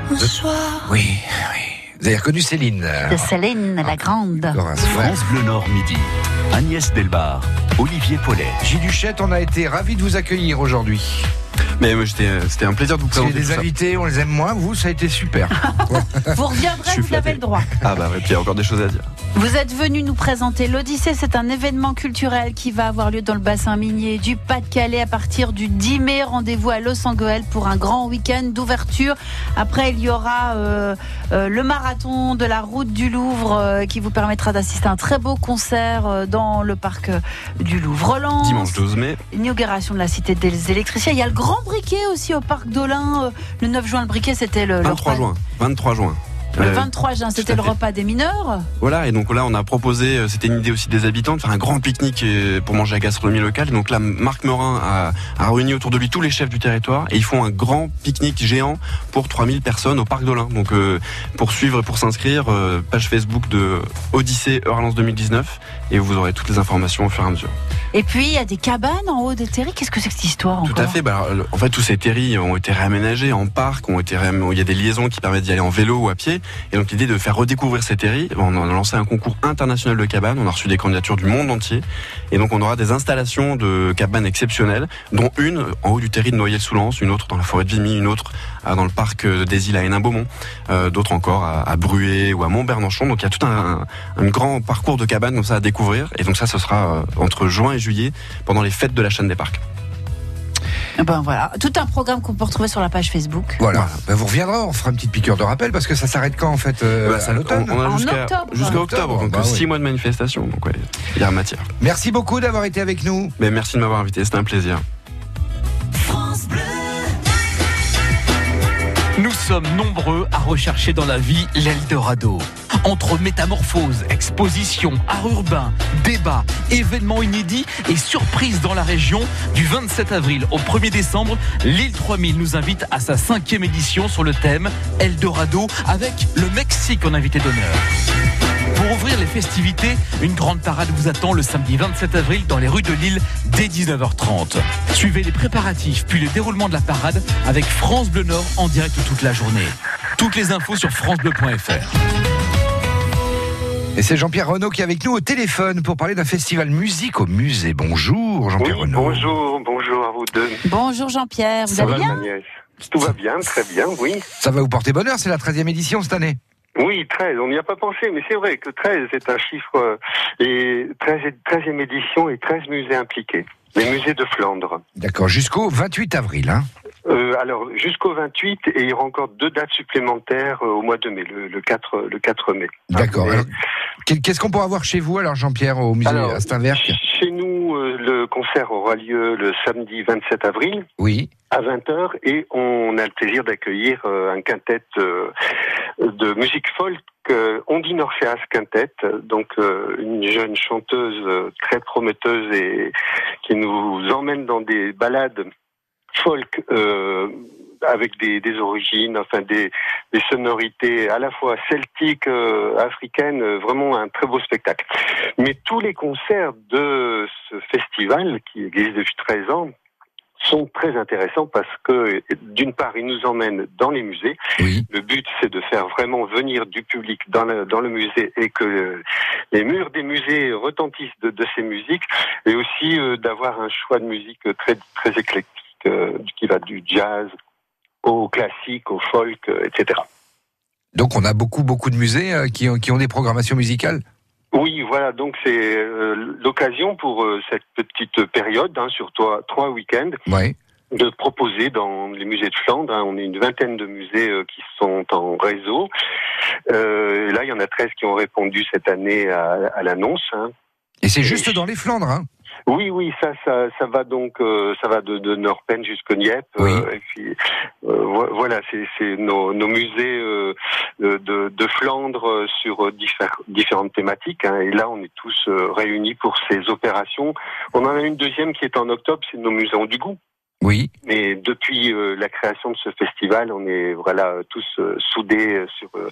tout. Un soir. Oui, oui. Vous avez reconnu Céline De Céline la Grande. Un soir. France Bleu Nord midi. Agnès Delbar, Olivier Paulet. Gilles Duchette, on a été ravis de vous accueillir aujourd'hui. Mais moi, j'étais- c'était un plaisir de vous C'est présenter. des ça. invités, on les aime moins, vous, ça a été super. Vous reviendrez, vous avez le droit. Ah bah ouais, puis il y a encore des choses à dire. Vous êtes venu nous présenter l'Odyssée. C'est un événement culturel qui va avoir lieu dans le bassin minier du Pas-de-Calais à partir du 10 mai. Rendez-vous à Los Angeles pour un grand week-end d'ouverture. Après, il y aura euh, euh, le marathon de la route du Louvre euh, qui vous permettra d'assister à un très beau concert euh, dans le parc euh, du Louvre. Roland, Dimanche 12 mai. inauguration de la cité des électriciens. Il y a le grand briquet aussi au parc d'Olin. euh, le 9 juin, le briquet, c'était le, le 23 repas- juin. 23 juin. Le Euh, 23 juin, c'était à le repas des mineurs. Voilà, et donc là, on a proposé, euh, c'était une idée aussi des habitants, de faire un grand pique-nique euh, pour manger la gastronomie locale. Donc là, Marc Morin a, a réuni autour de lui tous les chefs du territoire et ils font un grand pique-nique géant pour 3000 personnes au Parc d'Olin. Donc euh, pour suivre et pour s'inscrire, euh, page Facebook de Odyssée Eurlance 2019 et vous aurez toutes les informations au fur et à mesure. Et puis, il y a des cabanes en haut des terris. Qu'est-ce que c'est que cette histoire encore Tout à fait. Bah, le- en fait, tous ces terris ont été réaménagés en parc, ont été il y a des liaisons qui permettent d'y aller en vélo ou à pied. Et donc l'idée de faire redécouvrir ces terris, on a lancé un concours international de cabanes, on a reçu des candidatures du monde entier. Et donc on aura des installations de cabanes exceptionnelles, dont une en haut du terri de Noyelles-sous-Lens, une autre dans la forêt de Vimy, une autre dans le parc des îles à Hénin-Beaumont, euh, d'autres encore à, à Bruay ou à Montbernanchon. Donc il y a tout un, un, grand parcours de cabanes comme ça à découvrir. Et donc ça, ce sera euh, entre juin et juillet pendant les fêtes de la chaîne des parcs. Ben voilà, tout un programme qu'on peut retrouver sur la page Facebook. Voilà, Ben vous reviendrez, on fera une petite piqûre de rappel parce que ça s'arrête quand en fait euh, Bah, ça- à l'automne on, on a En jusqu'à octobre. jusqu'à octobre, donc Bah six oui. mois de manifestation. Donc ouais, il y a matière. Merci beaucoup d'avoir été avec nous. Mais merci de m'avoir invité, c'était un plaisir. Nous sommes nombreux à rechercher dans la vie l'Eldorado. Entre métamorphoses, expositions, art urbain, débats, événements inédits et surprises dans la région, du 27 avril au 1er décembre, l'île 3000 nous invite à sa cinquième édition sur le thème Eldorado avec le Mexique en invité d'honneur. Pour ouvrir les festivités, une grande parade vous attend le samedi 27 avril dans les rues de Lille dès 19h30. Suivez les préparatifs puis le déroulement de la parade avec France Bleu Nord en direct toute la journée. Toutes les infos sur francebleu.fr. Et c'est Jean-Pierre Renaud qui est avec nous au téléphone pour parler d'un festival musique au musée. Bonjour Jean-Pierre Oui, Renaud. bonjour, bonjour à vous deux. Bonjour Jean-Pierre, vous Ça allez va, bien Agnès. Tout va bien, très bien, oui. Ça va vous porter bonheur, c'est la 13e édition cette année. Oui, 13, on n'y a pas pensé, mais c'est vrai que 13 est un chiffre, euh, et 13, est- 13e édition et 13 musées impliqués. Les musées de Flandre. D'accord, jusqu'au 28 avril. Hein. Euh, alors, jusqu'au 28, et il y aura encore deux dates supplémentaires euh, au mois de mai, le, le 4, le 4 mai. D'accord. Qu'est- Qu'est-ce qu'on pourra voir chez vous alors Jean-Pierre au musée Alors, Astinverc Chez nous, euh, le concert aura lieu le samedi 27 avril. Oui. à 20h et on a le plaisir d'accueillir euh, un quintet euh, de musique folk, euh, Ondine Orpheas Quintet, donc euh, une jeune chanteuse euh, très prometteuse et qui nous emmène dans des balades folk euh, avec des, des origines, enfin des, des sonorités à la fois celtiques, euh, africaines, euh, vraiment un très beau spectacle. Mais tous les concerts de ce festival, qui existe depuis 13 ans, sont très intéressants parce que d'une part ils nous emmènent dans les musées. Le but c'est de faire vraiment venir du public dans le, dans le musée et que les murs des musées retentissent de, de ces musiques et aussi euh, d'avoir un choix de musique très très éclectique qui va du jazz au classique, au folk, euh, etc. Donc on a beaucoup beaucoup de musées euh, qui, ont, qui ont des programmations musicales? Oui, voilà, donc c'est euh, l'occasion pour euh, cette petite période, hein, sur trois, trois week-ends, Ouais. de proposer dans les musées de Flandre, hein, on est une vingtaine de musées euh, qui sont en réseau. Euh, là, il y en a 13 qui ont répondu cette année à, à l'annonce. hein. Et c'est juste dans les Flandres. Hein. Oui, oui, ça, ça, ça va donc, euh, ça va de, de Norpen jusqu'au Nieppe. euh, et puis, euh, vo- voilà, c'est nos, nos musées euh, de, Flandre sur diffère- différentes thématiques. hein. et là, on est tous euh, réunis pour ces opérations. On en a une deuxième qui est en octobre, c'est nos musées du goût. Oui. Mais depuis euh, la création de ce festival, on est voilà tous euh, soudés euh, sur euh,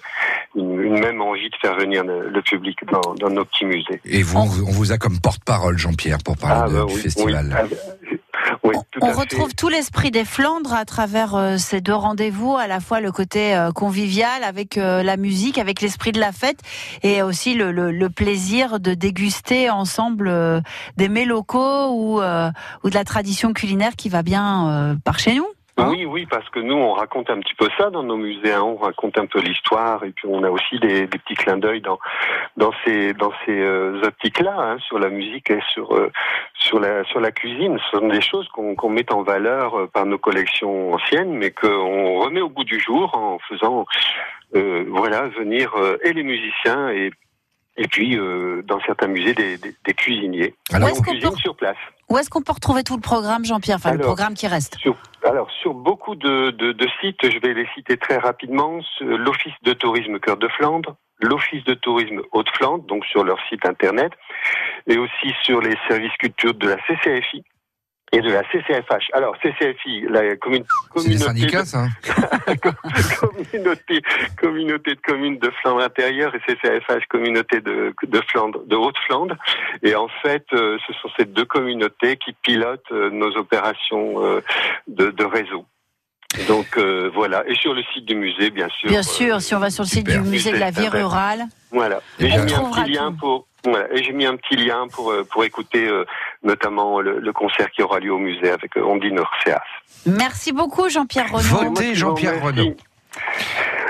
une, une même envie de faire venir le, le public dans, dans nos petits musées. Et vous, on vous a comme porte-parole Jean-Pierre pour parler Ah, de- bah du oui, festival. oui. Oui, tout On à fait. retrouve tout l'esprit des Flandres à travers euh, ces deux rendez-vous, à la fois le côté euh, convivial avec euh, la musique, avec l'esprit de la fête, et aussi le, le- le plaisir de déguster ensemble des mets locaux ou, euh, ou de la tradition culinaire qui va bien par chez nous. Oui, oui, parce que nous, on raconte un petit peu ça dans nos musées. hein. On raconte un peu l'histoire et puis on a aussi des, des petits clins d'œil dans dans ces dans ces euh, optiques-là hein, sur la musique et sur euh, sur la sur la cuisine. Ce sont des choses qu'on qu'on met en valeur euh, par nos collections anciennes, mais qu'on remet au goût du jour en faisant euh, voilà venir euh, et les musiciens et et puis euh, dans certains musées des, des, des cuisiniers. Alors- on Où est-ce qu'on cuisine peut- sur place. Où est-ce qu'on peut retrouver tout le programme, Jean-Pierre Enfin, le programme qui reste. Sur, alors, sur beaucoup de, de, de sites, je vais les citer très rapidement, ce- l'Office de tourisme Cœur de Flandre, l'Office de tourisme Haute-Flandre, donc sur leur site internet, et aussi sur les services culture de la CCFI et de la CCFH. Alors, CCFI, la commune, C'est des communauté syndicats, de- ça communauté, communauté de communes de Flandre intérieure et CCFH, communauté de, de Flandre, de Haute-Flandre. Et en fait, euh, ce sont ces deux communautés qui pilotent euh, nos opérations euh, de, de réseau. Donc euh, voilà, et sur le site du musée, bien sûr. Bien sûr, si on va sur le site du musée de la vie rurale, Voilà. Et j'ai mis un petit lien pour. Voilà. Et j'ai mis un petit lien pour euh, pour écouter euh, notamment le, le concert qui aura lieu au musée avec euh, Ondine Orseas. merci beaucoup Jean-Pierre Renaud. Votez Jean-Pierre Renaud.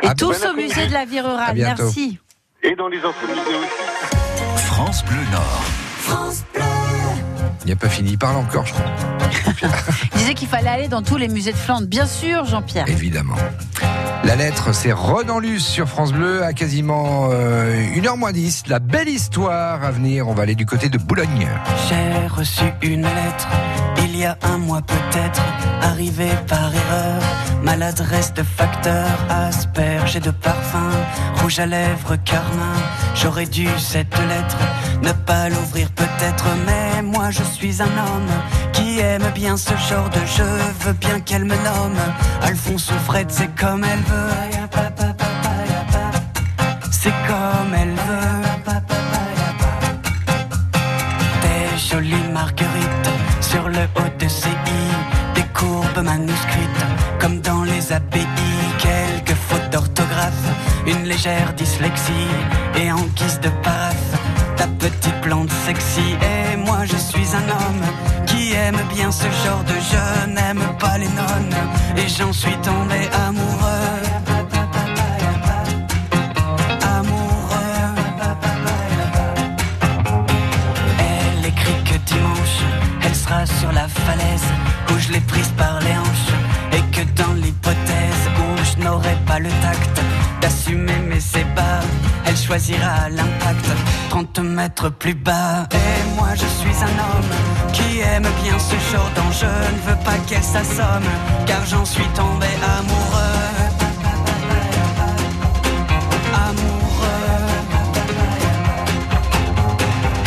Et Ah, tous bon au musée de la vie rurale. Merci. Et dans les autres musées aussi. France Bleu Nord. Il n'y a pas fini. Il parle encore, je crois. Il disait qu'il fallait aller dans tous les musées de Flandre. Bien sûr, Jean-Pierre. Évidemment. La lettre, c'est Renan Luce sur France Bleu à quasiment euh, 1h moins 10. La belle histoire à venir. On va aller du côté de Boulogne. J'ai reçu une lettre il y a un mois peut-être, arrivée par erreur. Maladresse de facteur, asperge et de parfum, rouge à lèvres, carmin. J'aurais dû cette lettre ne pas l'ouvrir peut-être, mais moi je suis un homme qui aime bien ce genre de jeu. Veux bien qu'elle me nomme Alphonse ou Fred, c'est comme elle veut. C'est comme elle veut. Des jolies marguerites sur le haut de ses i, des courbes manuscrites comme dans les abbayes, quelques fautes d'orthographe, une légère dyslexie et en guise de paraphe, ta petite plante sexy. Et moi je suis un homme qui aime bien ce genre de jeu, n'aime pas les nonnes et j'en suis tombé amoureux. Elle écrit que dimanche, elle sera sur la falaise où je l'ai prise par les le tact d'assumer mes ébats, elle choisira l'impact 30 mètres plus bas. Et moi je suis un homme qui aime bien ce genre d'enjeu. Ne veux pas qu'elle s'assomme, car j'en suis tombé amoureux.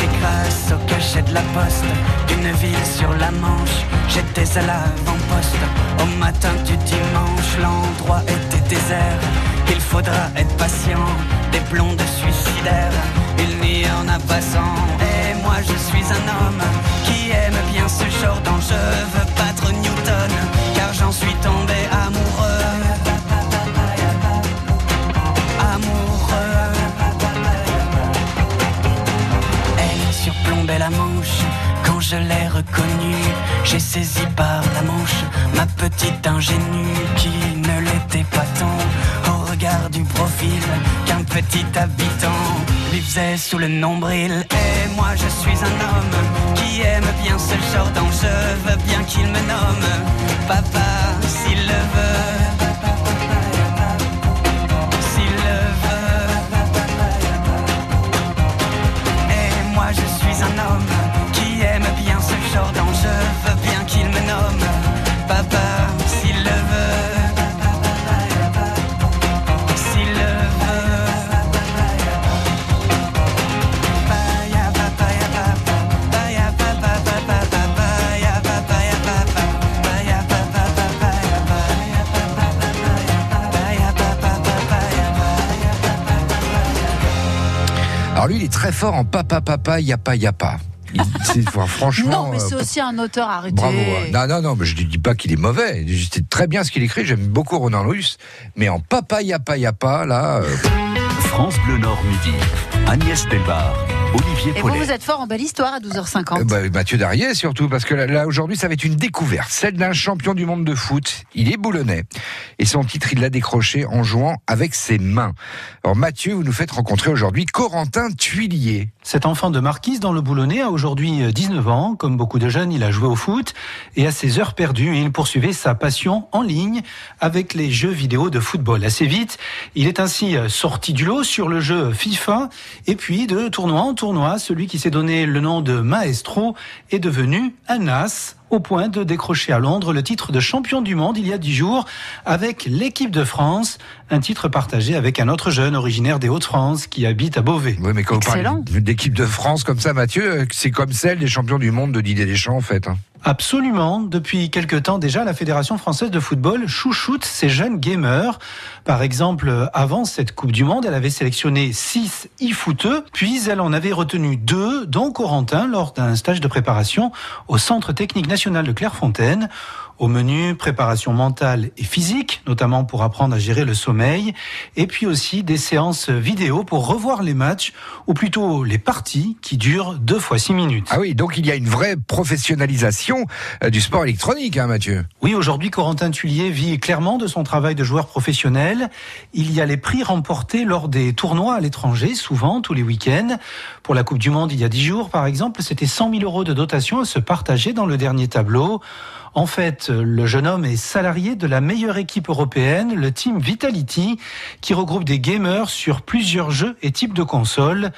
Et grâce au cachet de la poste d'une ville sur la Manche, j'étais à l'avant-poste. Au matin du dimanche, l'endroit était désert. Il faudra être patient, des blondes suicidaires. Il n'y en a pas cent. Et moi je suis un homme qui aime bien ce genre d'enjeu. Veux battre Newton, car j'en suis tombé amoureux. Amoureux. Elle surplombait la manche quand je l'ai J'ai saisi par la manche ma petite ingénue qui ne l'était pas tant au regard du profil qu'un petit habitant lui faisait sous le nombril. Et moi je suis un homme qui aime bien ce genre d'enjeu, veux bien qu'il me nomme papa s'il le veut. S'il le Alors lui, il est très fort en papa, papa, yapa, yapa. Enfin, franchement. Non, mais euh, c'est aussi un auteur arrêté. Bravo. hein. Non, non, non, mais je ne dis pas qu'il est mauvais. C'est très bien ce qu'il écrit. J'aime beaucoup Ronan Luce. Mais en papa, yapa, yapa, là. euh, France Bleu Nord Midi. Agnès Delbar, Olivier Et vous, Paulet. vous êtes fort en belle histoire à 12h50. Euh, bah, Mathieu Darrier surtout, parce que là, là, aujourd'hui ça va être une découverte, celle d'un champion du monde de foot. Il est boulonnais et son titre il l'a décroché en jouant avec ses mains. Alors Mathieu, vous nous faites rencontrer aujourd'hui Corentin Tuilier. Cet enfant de Marquise dans le Boulonnais a aujourd'hui euh, 19 ans. Comme beaucoup de jeunes, il a joué au foot et à ses heures perdues, il poursuivait sa passion en ligne avec les jeux vidéo de football. Assez vite, il est ainsi euh, sorti du lot sur le jeu FIFA et puis de tournoi en tournoi, celui qui s'est donné le nom de Maestro est devenu un as au point de décrocher à Londres le titre de champion du monde il y a dix jours avec l'équipe de France, un titre partagé avec un autre jeune originaire des Hauts-de-France qui habite à Beauvais. Oui, mais quand vous parlez d'équipe de France comme ça, Mathieu, euh, c'est comme celle des champions du monde de Didier Deschamps en fait. Absolument. Depuis quelque temps déjà, la Fédération française de football chouchoute ces jeunes gamers. Par exemple, avant cette Coupe du Monde, elle avait sélectionné six e-footeux, puis elle en avait retenu deux, dont Corentin, lors d'un stage de préparation au Centre technique national de Clairefontaine. Au menu, préparation mentale et physique, notamment pour apprendre à gérer le sommeil, et puis aussi des séances vidéo pour revoir les matchs, ou plutôt les parties qui durent deux fois six minutes. Ah oui, donc il y a une vraie professionnalisation euh, du sport électronique, hein, Mathieu. Oui, aujourd'hui, Corentin Tullier vit clairement de son travail de joueur professionnel. Il y a les prix remportés lors des tournois à l'étranger, souvent tous les week-ends. Pour la Coupe du Monde, il y a dix jours, par exemple, c'était 100 000 euros de dotation à se partager dans le dernier tableau. En fait, le jeune homme est salarié de la meilleure équipe européenne, le Team Vitality, qui regroupe des gamers sur plusieurs jeux et types de consoles.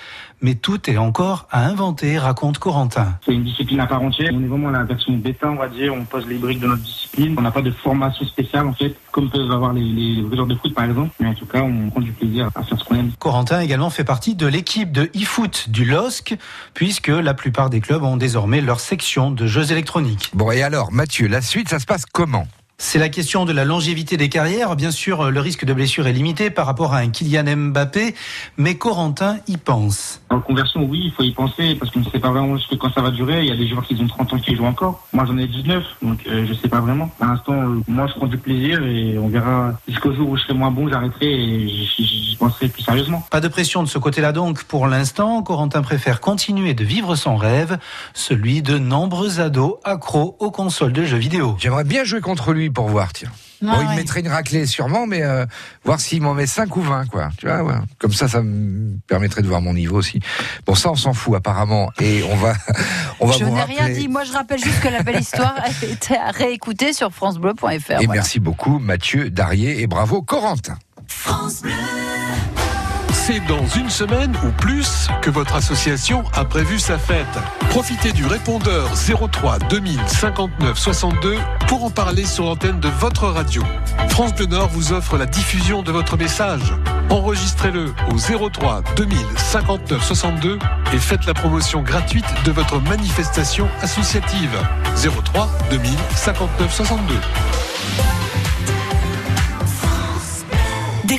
Mais tout est encore à inventer, raconte Corentin. C'est une discipline à part entière. On est vraiment la version bêta, on va dire. On pose les briques de notre discipline. On n'a pas de formation spéciale, en fait, comme peuvent avoir les, les joueurs de foot, par exemple. Mais en tout cas, on prend du plaisir à faire ce qu'on aime. Corentin également fait partie de l'équipe de e-foot du LOSC, puisque la plupart des clubs ont désormais leur section de jeux électroniques. Bon, et alors, Mathieu, la suite, ça se passe comment? C'est la question de la longévité des carrières. Bien sûr, le risque de blessure est limité par rapport à un Kylian Mbappé, mais Corentin y pense. En conversion, oui, il faut y penser parce qu'on ne sait pas vraiment ce que quand ça va durer. Il y a des joueurs qui ont 30 ans qui jouent encore. Moi, j'en ai 19, donc euh, je ne sais pas vraiment. Pour l'instant, euh, moi, je prends du plaisir et on verra jusqu'au jour où je serai moins bon, j'arrêterai et j'y penserai plus sérieusement. Pas de pression de ce côté-là donc. Pour l'instant, Corentin préfère continuer de vivre son rêve, celui de nombreux ados accros aux consoles de jeux vidéo. J'aimerais bien jouer contre lui pour voir, tiens. Ah bon, il ouais. mettrait une raclée sûrement, mais euh, voir s'il m'en met 5 ou 20, quoi. Tu vois, ouais. Comme ça, ça me permettrait de voir mon niveau aussi. Bon, ça, on s'en fout apparemment. Et on va, on va Je n'ai rien dit. Moi, je rappelle juste que la belle histoire a été à réécouter sur FranceBleu.fr. Et voilà. merci beaucoup, Mathieu Darier, et bravo, Corentin. C'est dans une semaine ou plus que votre association a prévu sa fête. Profitez du répondeur 03 2000 59 62 pour en parler sur l'antenne de votre radio. France Bleu Nord vous offre la diffusion de votre message. Enregistrez-le au 03 2000 59 62 et faites la promotion gratuite de votre manifestation associative. 03 2000 59 62.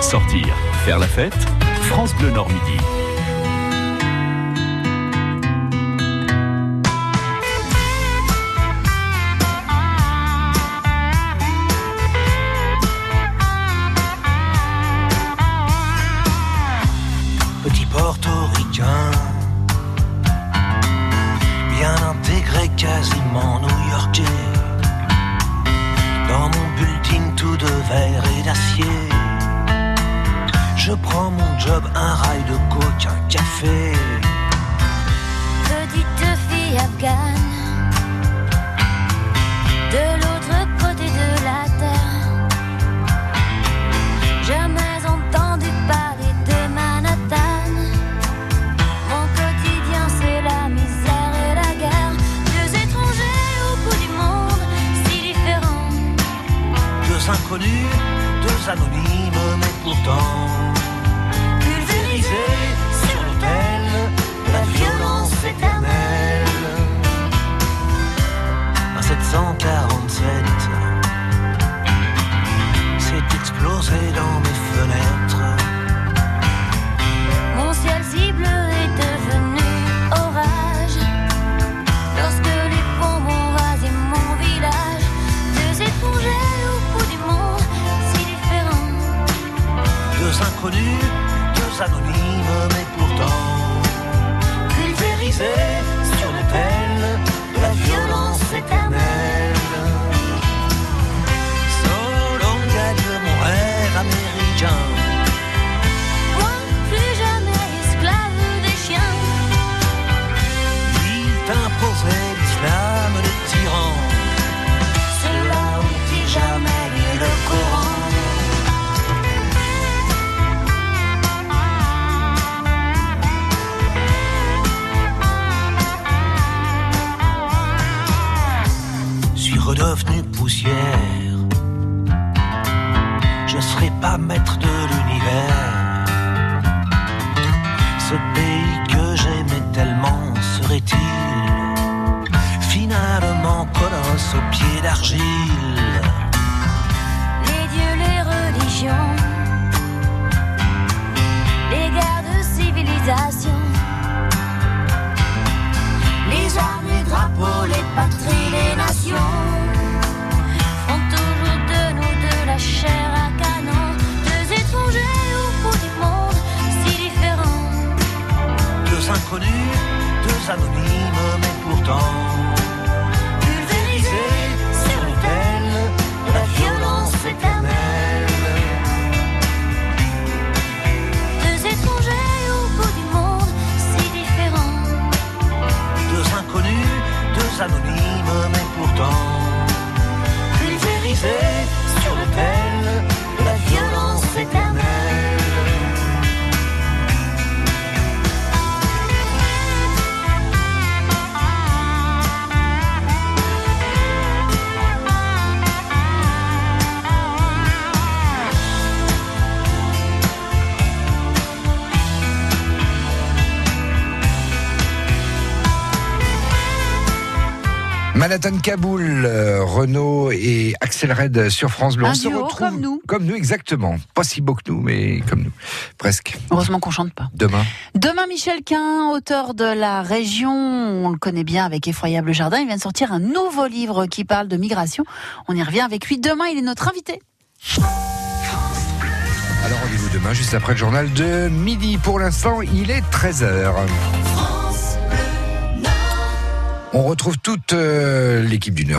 Sortir, faire la fête, France Bleu Nord Midi. Inconnus, deux anonymes, mais pourtant sabiduría. Les armes, les drapeaux, les patries, les nations font toujours de nous de la chair à canon, deux étrangers au bout du monde si différents. Deux inconnus, deux anonymes, mais pourtant deux anonymes, mais pourtant pulvérisés sur l'autel Manhattan Kaboul, euh, Renault et Axel Red sur France Bleu. Un On se retrouve comme nous. Comme nous, exactement. Pas si beau que nous, mais comme nous. Presque. Heureusement qu'on chante pas. Demain. Demain, Michel Quin, auteur de La Région, on le connaît bien avec Effroyable Jardin, il vient de sortir un nouveau livre qui parle de migration. On y revient avec lui. Demain, il est notre invité. Alors rendez-vous demain, juste après le journal de midi. Pour l'instant, il est 13h. On retrouve toute euh, l'équipe du Nord.